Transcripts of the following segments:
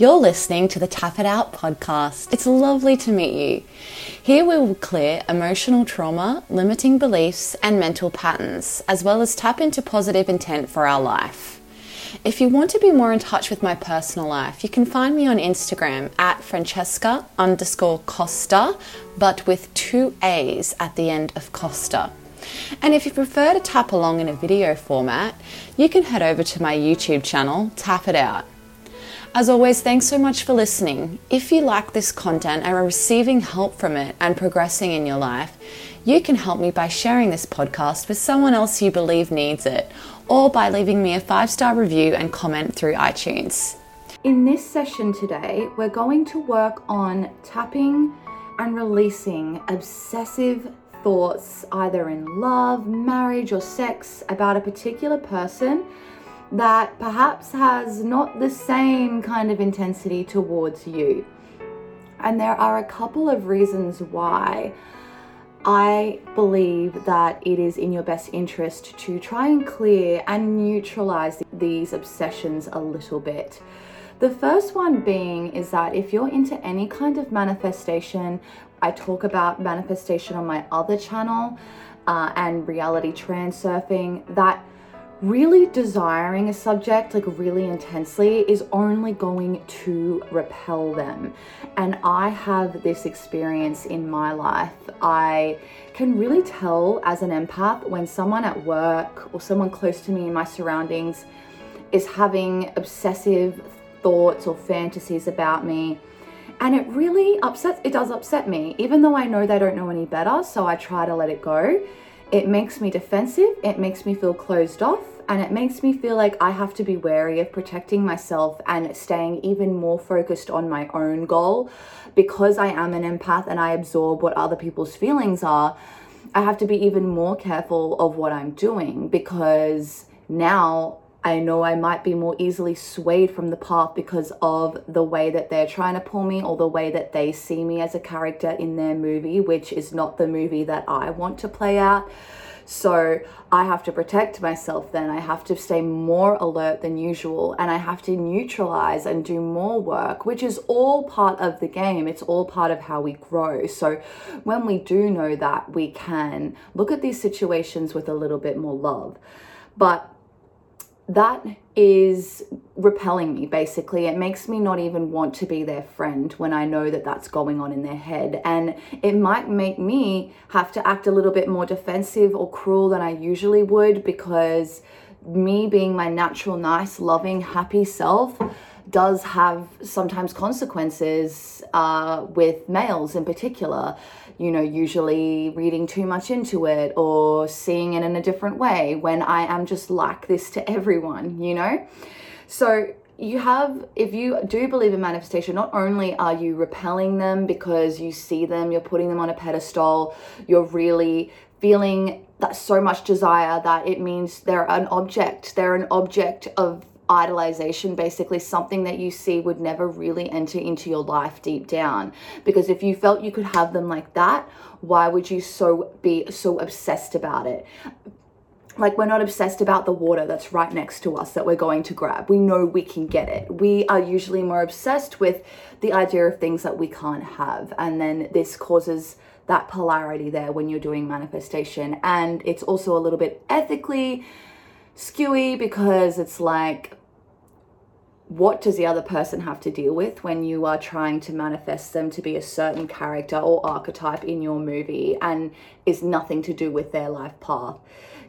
You're listening to the Tap It Out podcast. It's lovely to meet you. Here we will clear emotional trauma, limiting beliefs, and mental patterns, as well as tap into positive intent for our life. If you want to be more in touch with my personal life, you can find me on Instagram at Francesca underscore Costa, but with two A's at the end of Costa. And if you prefer to tap along in a video format, you can head over to my YouTube channel, Tap It Out. As always, thanks so much for listening. If you like this content and are receiving help from it and progressing in your life, you can help me by sharing this podcast with someone else you believe needs it, or by leaving me a five star review and comment through iTunes. In this session today, we're going to work on tapping and releasing obsessive thoughts, either in love, marriage, or sex, about a particular person that perhaps has not the same kind of intensity towards you. And there are a couple of reasons why I believe that it is in your best interest to try and clear and neutralize these obsessions a little bit. The first one being is that if you're into any kind of manifestation, I talk about manifestation on my other channel uh, and reality transurfing, that really desiring a subject like really intensely is only going to repel them. And I have this experience in my life. I can really tell as an empath when someone at work or someone close to me in my surroundings is having obsessive thoughts or fantasies about me. And it really upsets, it does upset me, even though I know they don't know any better. So I try to let it go it makes me defensive, it makes me feel closed off, and it makes me feel like I have to be wary of protecting myself and staying even more focused on my own goal. Because I am an empath and I absorb what other people's feelings are, I have to be even more careful of what I'm doing because now I know I might be more easily swayed from the path because of the way that they're trying to pull me or the way that they see me as a character in their movie, which is not the movie that I want to play out. So I have to protect myself then. I have to stay more alert than usual and I have to neutralize and do more work, which is all part of the game. It's all part of how we grow. So when we do know that, we can look at these situations with a little bit more love. But that is repelling me basically. It makes me not even want to be their friend when i know that that's going on in their head. And it might make me have to act a little bit more defensive or cruel than i usually would because me being my natural nice loving happy self does have sometimes consequences uh, with males in particular you know, usually reading too much into it or seeing it in a different way when I am just like this to everyone, you know? So you have, if you do believe in manifestation, not only are you repelling them because you see them, you're putting them on a pedestal, you're really feeling that so much desire that it means they're an object, they're an object of idolization, basically something that you see would never really enter into your life deep down. Because if you felt you could have them like that, why would you so be so obsessed about it? like we're not obsessed about the water that's right next to us that we're going to grab. We know we can get it. We are usually more obsessed with the idea of things that we can't have. And then this causes that polarity there when you're doing manifestation. And it's also a little bit ethically skewy because it's like what does the other person have to deal with when you are trying to manifest them to be a certain character or archetype in your movie and is nothing to do with their life path?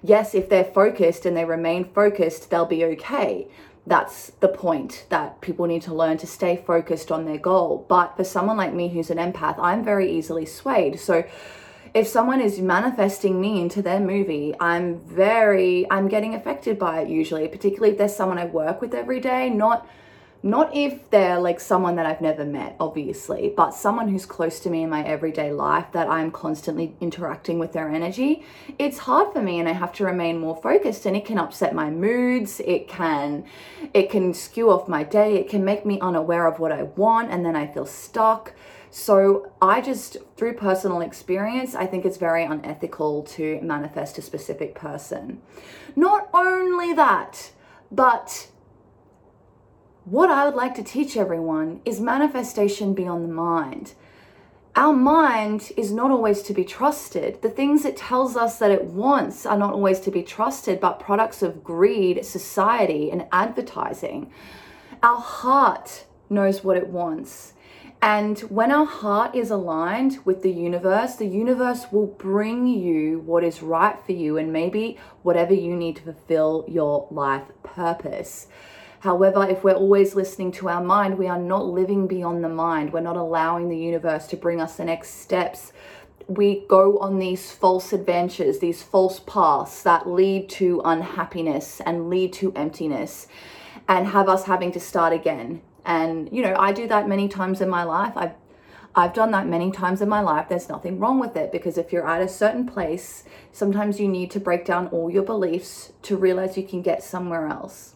Yes, if they're focused and they remain focused, they'll be okay. That's the point that people need to learn to stay focused on their goal. But for someone like me who's an empath, I'm very easily swayed. So if someone is manifesting me into their movie, I'm very, I'm getting affected by it usually, particularly if there's someone I work with every day, not not if they're like someone that I've never met, obviously, but someone who's close to me in my everyday life that I'm constantly interacting with their energy. It's hard for me and I have to remain more focused and it can upset my moods. It can it can skew off my day. It can make me unaware of what I want and then I feel stuck. So I just, through personal experience, I think it's very unethical to manifest a specific person. Not only that, but what I would like to teach everyone is manifestation beyond the mind. Our mind is not always to be trusted. The things it tells us that it wants are not always to be trusted, but products of greed, society, and advertising. Our heart knows what it wants. And when our heart is aligned with the universe, the universe will bring you what is right for you and maybe whatever you need to fulfill your life purpose. However, if we're always listening to our mind, we are not living beyond the mind. We're not allowing the universe to bring us the next steps. We go on these false adventures, these false paths that lead to unhappiness and lead to emptiness and have us having to start again. And, you know, I do that many times in my life. I've I've done that many times in my life. There's nothing wrong with it because if you're at a certain place, sometimes you need to break down all your beliefs to realize you can get somewhere else.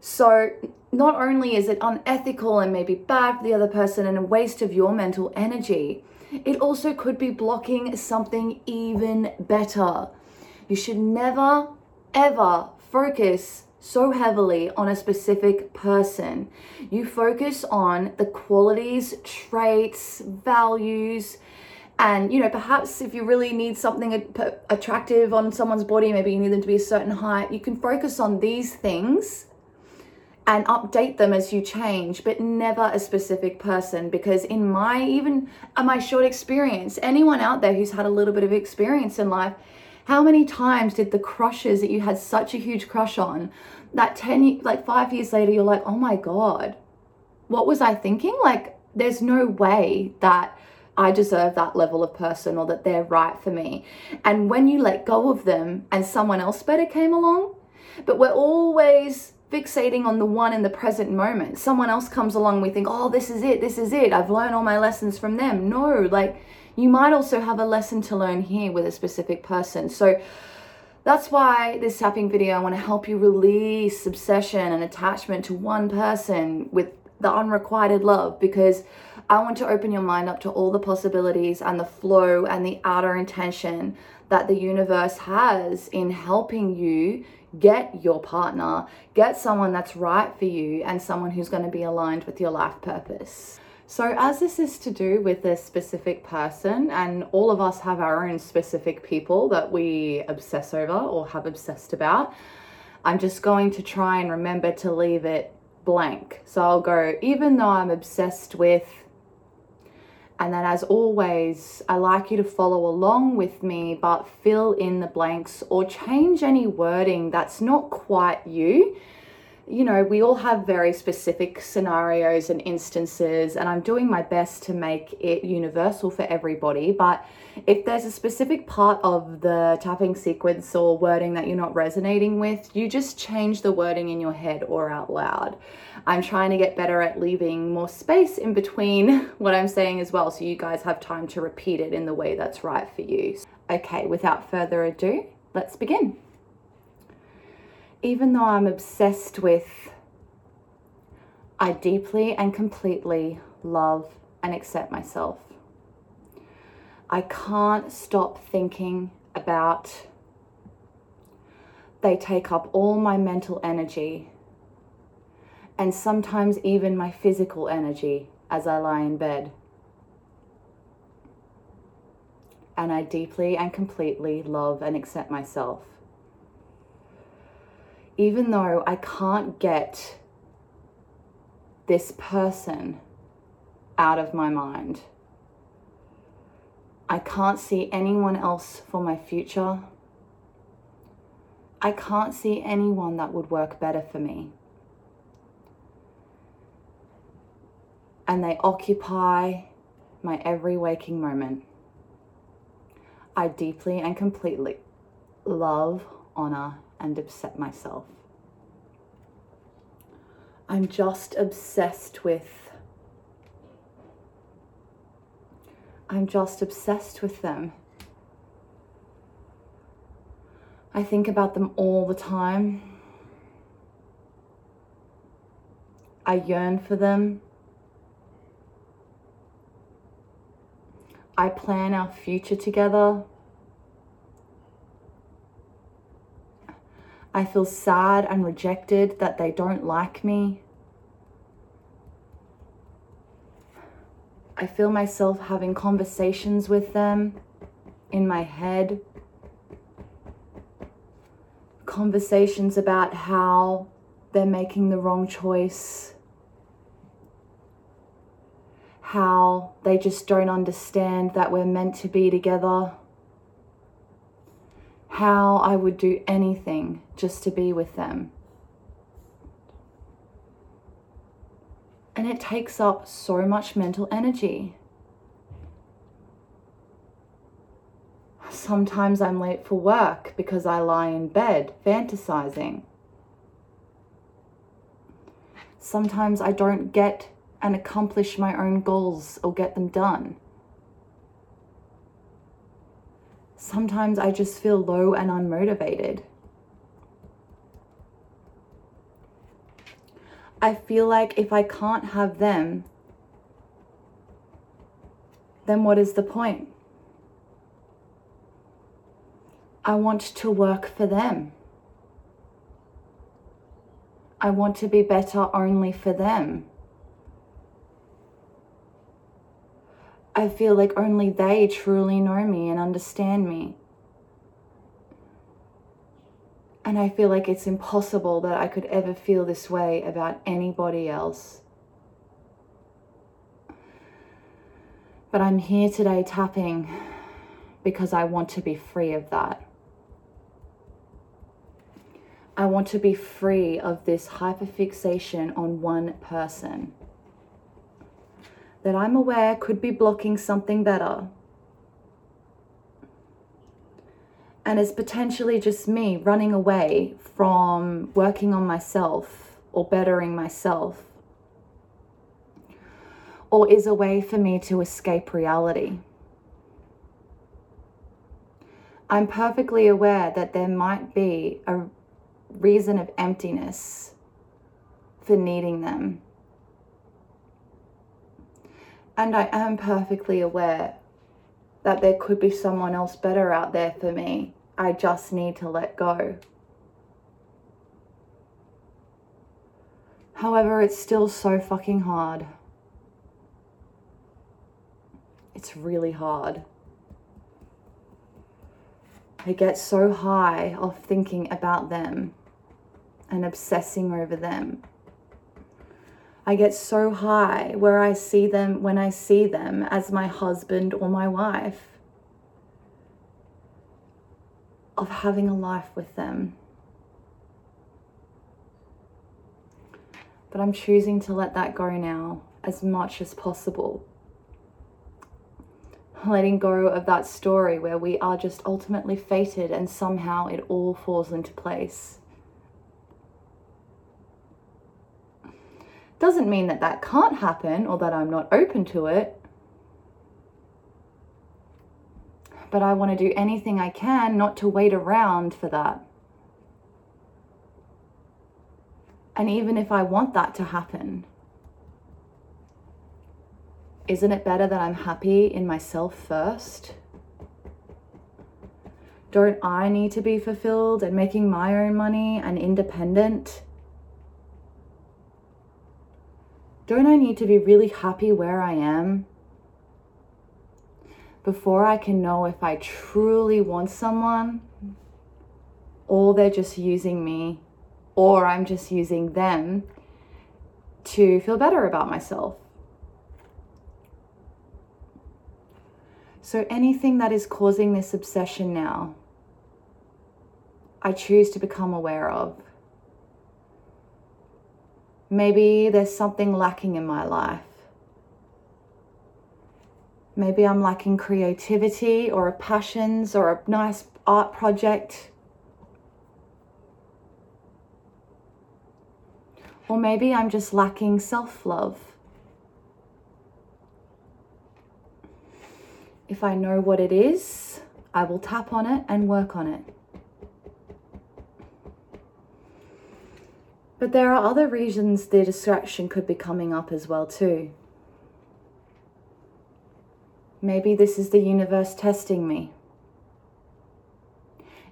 So, not only is it unethical and maybe bad for the other person and a waste of your mental energy, it also could be blocking something even better. You should never, ever focus so heavily on a specific person. You focus on the qualities, traits, values, and you know perhaps if you really need something attractive on someone's body maybe you need them to be a certain height you can focus on these things and update them as you change, but never a specific person. Because in my even uh, my short experience, anyone out there who's had a little bit of experience in life, how many times did the crushes that you had such a huge crush on, that 10 like 5 years later you're like, "Oh my god. What was I thinking?" Like there's no way that I deserve that level of person or that they're right for me. And when you let go of them and someone else better came along, but we're always fixating on the one in the present moment. Someone else comes along, we think, oh, this is it, this is it. I've learned all my lessons from them. No, like you might also have a lesson to learn here with a specific person. So that's why this tapping video, I want to help you release obsession and attachment to one person with the unrequited love because I want to open your mind up to all the possibilities and the flow and the outer intention that the universe has in helping you get your partner, get someone that's right for you, and someone who's going to be aligned with your life purpose. So, as this is to do with a specific person, and all of us have our own specific people that we obsess over or have obsessed about, I'm just going to try and remember to leave it blank. So, I'll go, even though I'm obsessed with and then, as always, I like you to follow along with me, but fill in the blanks or change any wording that's not quite you. You know, we all have very specific scenarios and instances, and I'm doing my best to make it universal for everybody. But if there's a specific part of the tapping sequence or wording that you're not resonating with, you just change the wording in your head or out loud. I'm trying to get better at leaving more space in between what I'm saying as well, so you guys have time to repeat it in the way that's right for you. Okay, without further ado, let's begin. Even though I'm obsessed with, I deeply and completely love and accept myself. I can't stop thinking about. They take up all my mental energy and sometimes even my physical energy as I lie in bed. And I deeply and completely love and accept myself. Even though I can't get this person out of my mind. I can't see anyone else for my future. I can't see anyone that would work better for me. And they occupy my every waking moment. I deeply and completely love, honor, and accept myself. I'm just obsessed with I'm just obsessed with them. I think about them all the time. I yearn for them. I plan our future together. I feel sad and rejected that they don't like me. I feel myself having conversations with them in my head. Conversations about how they're making the wrong choice, how they just don't understand that we're meant to be together. How I would do anything just to be with them. And it takes up so much mental energy. Sometimes I'm late for work because I lie in bed fantasizing. Sometimes I don't get and accomplish my own goals or get them done. Sometimes I just feel low and unmotivated. I feel like if I can't have them, then what is the point? I want to work for them. I want to be better only for them. I feel like only they truly know me and understand me. And I feel like it's impossible that I could ever feel this way about anybody else. But I'm here today tapping because I want to be free of that. I want to be free of this hyperfixation on one person that I'm aware could be blocking something better and it's potentially just me running away from working on myself or bettering myself, or is a way for me to escape reality. I'm perfectly aware that there might be a reason of emptiness for needing them. And I am perfectly aware that there could be someone else better out there for me. I just need to let go. However, it's still so fucking hard. It's really hard. I get so high off thinking about them and obsessing over them. I get so high where I see them when I see them as my husband or my wife, of having a life with them. But I'm choosing to let that go now as much as possible. Letting go of that story where we are just ultimately fated and somehow it all falls into place. Doesn't mean that that can't happen or that I'm not open to it. But I want to do anything I can not to wait around for that. And even if I want that to happen, isn't it better that I'm happy in myself first? Don't I need to be fulfilled and making my own money and independent? Don't I need to be really happy where I am before I can know if I truly want someone or they're just using me or I'm just using them to feel better about myself? So, anything that is causing this obsession now, I choose to become aware of. Maybe there's something lacking in my life. Maybe I'm lacking creativity or a passions or a nice art project. Or maybe I'm just lacking self love. If I know what it is, I will tap on it and work on it. But there are other reasons their distraction could be coming up as well too. Maybe this is the universe testing me.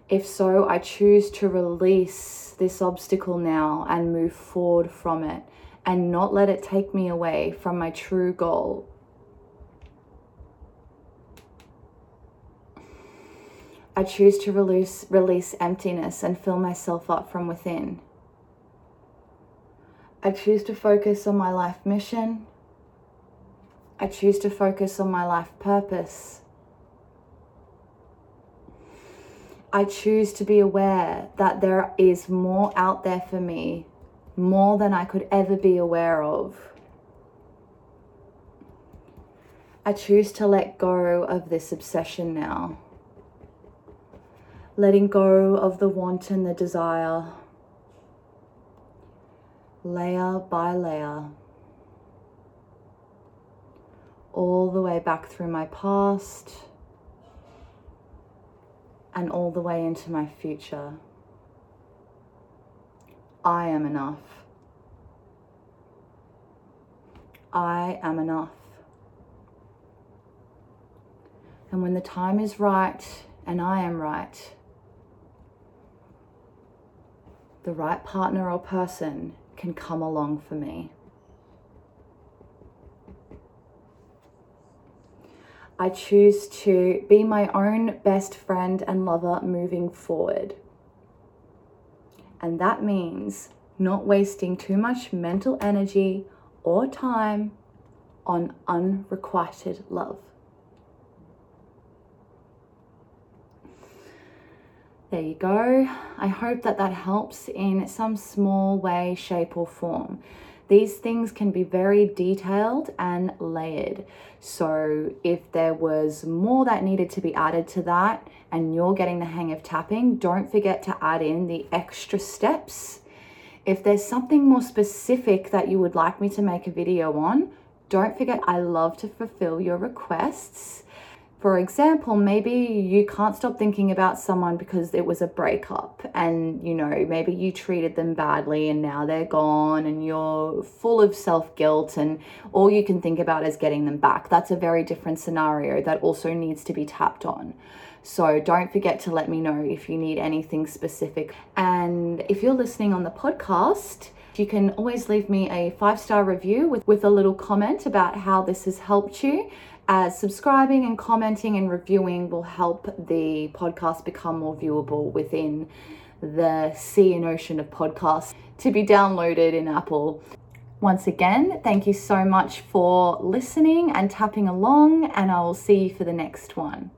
If so, I choose to release this obstacle now and move forward from it and not let it take me away from my true goal. I choose to release, release emptiness and fill myself up from within. I choose to focus on my life mission. I choose to focus on my life purpose. I choose to be aware that there is more out there for me, more than I could ever be aware of. I choose to let go of this obsession now. Letting go of the want and the desire, layer by layer, all the way back through my past and all the way into my future. I am enough. I am enough. And when the time is right and I am right, the right partner or person can come along for me. I choose to be my own best friend and lover moving forward. And that means not wasting too much mental energy or time on unrequited love. There you go. I hope that that helps in some small way, shape, or form. These things can be very detailed and layered. So, if there was more that needed to be added to that and you're getting the hang of tapping, don't forget to add in the extra steps. If there's something more specific that you would like me to make a video on, don't forget I love to fulfill your requests. For example, maybe you can't stop thinking about someone because it was a breakup and you know, maybe you treated them badly and now they're gone and you're full of self guilt and all you can think about is getting them back. That's a very different scenario that also needs to be tapped on. So don't forget to let me know if you need anything specific. And if you're listening on the podcast, you can always leave me a five star review with, with a little comment about how this has helped you as subscribing and commenting and reviewing will help the podcast become more viewable within the sea and ocean of podcasts to be downloaded in Apple. Once again, thank you so much for listening and tapping along, and I will see you for the next one.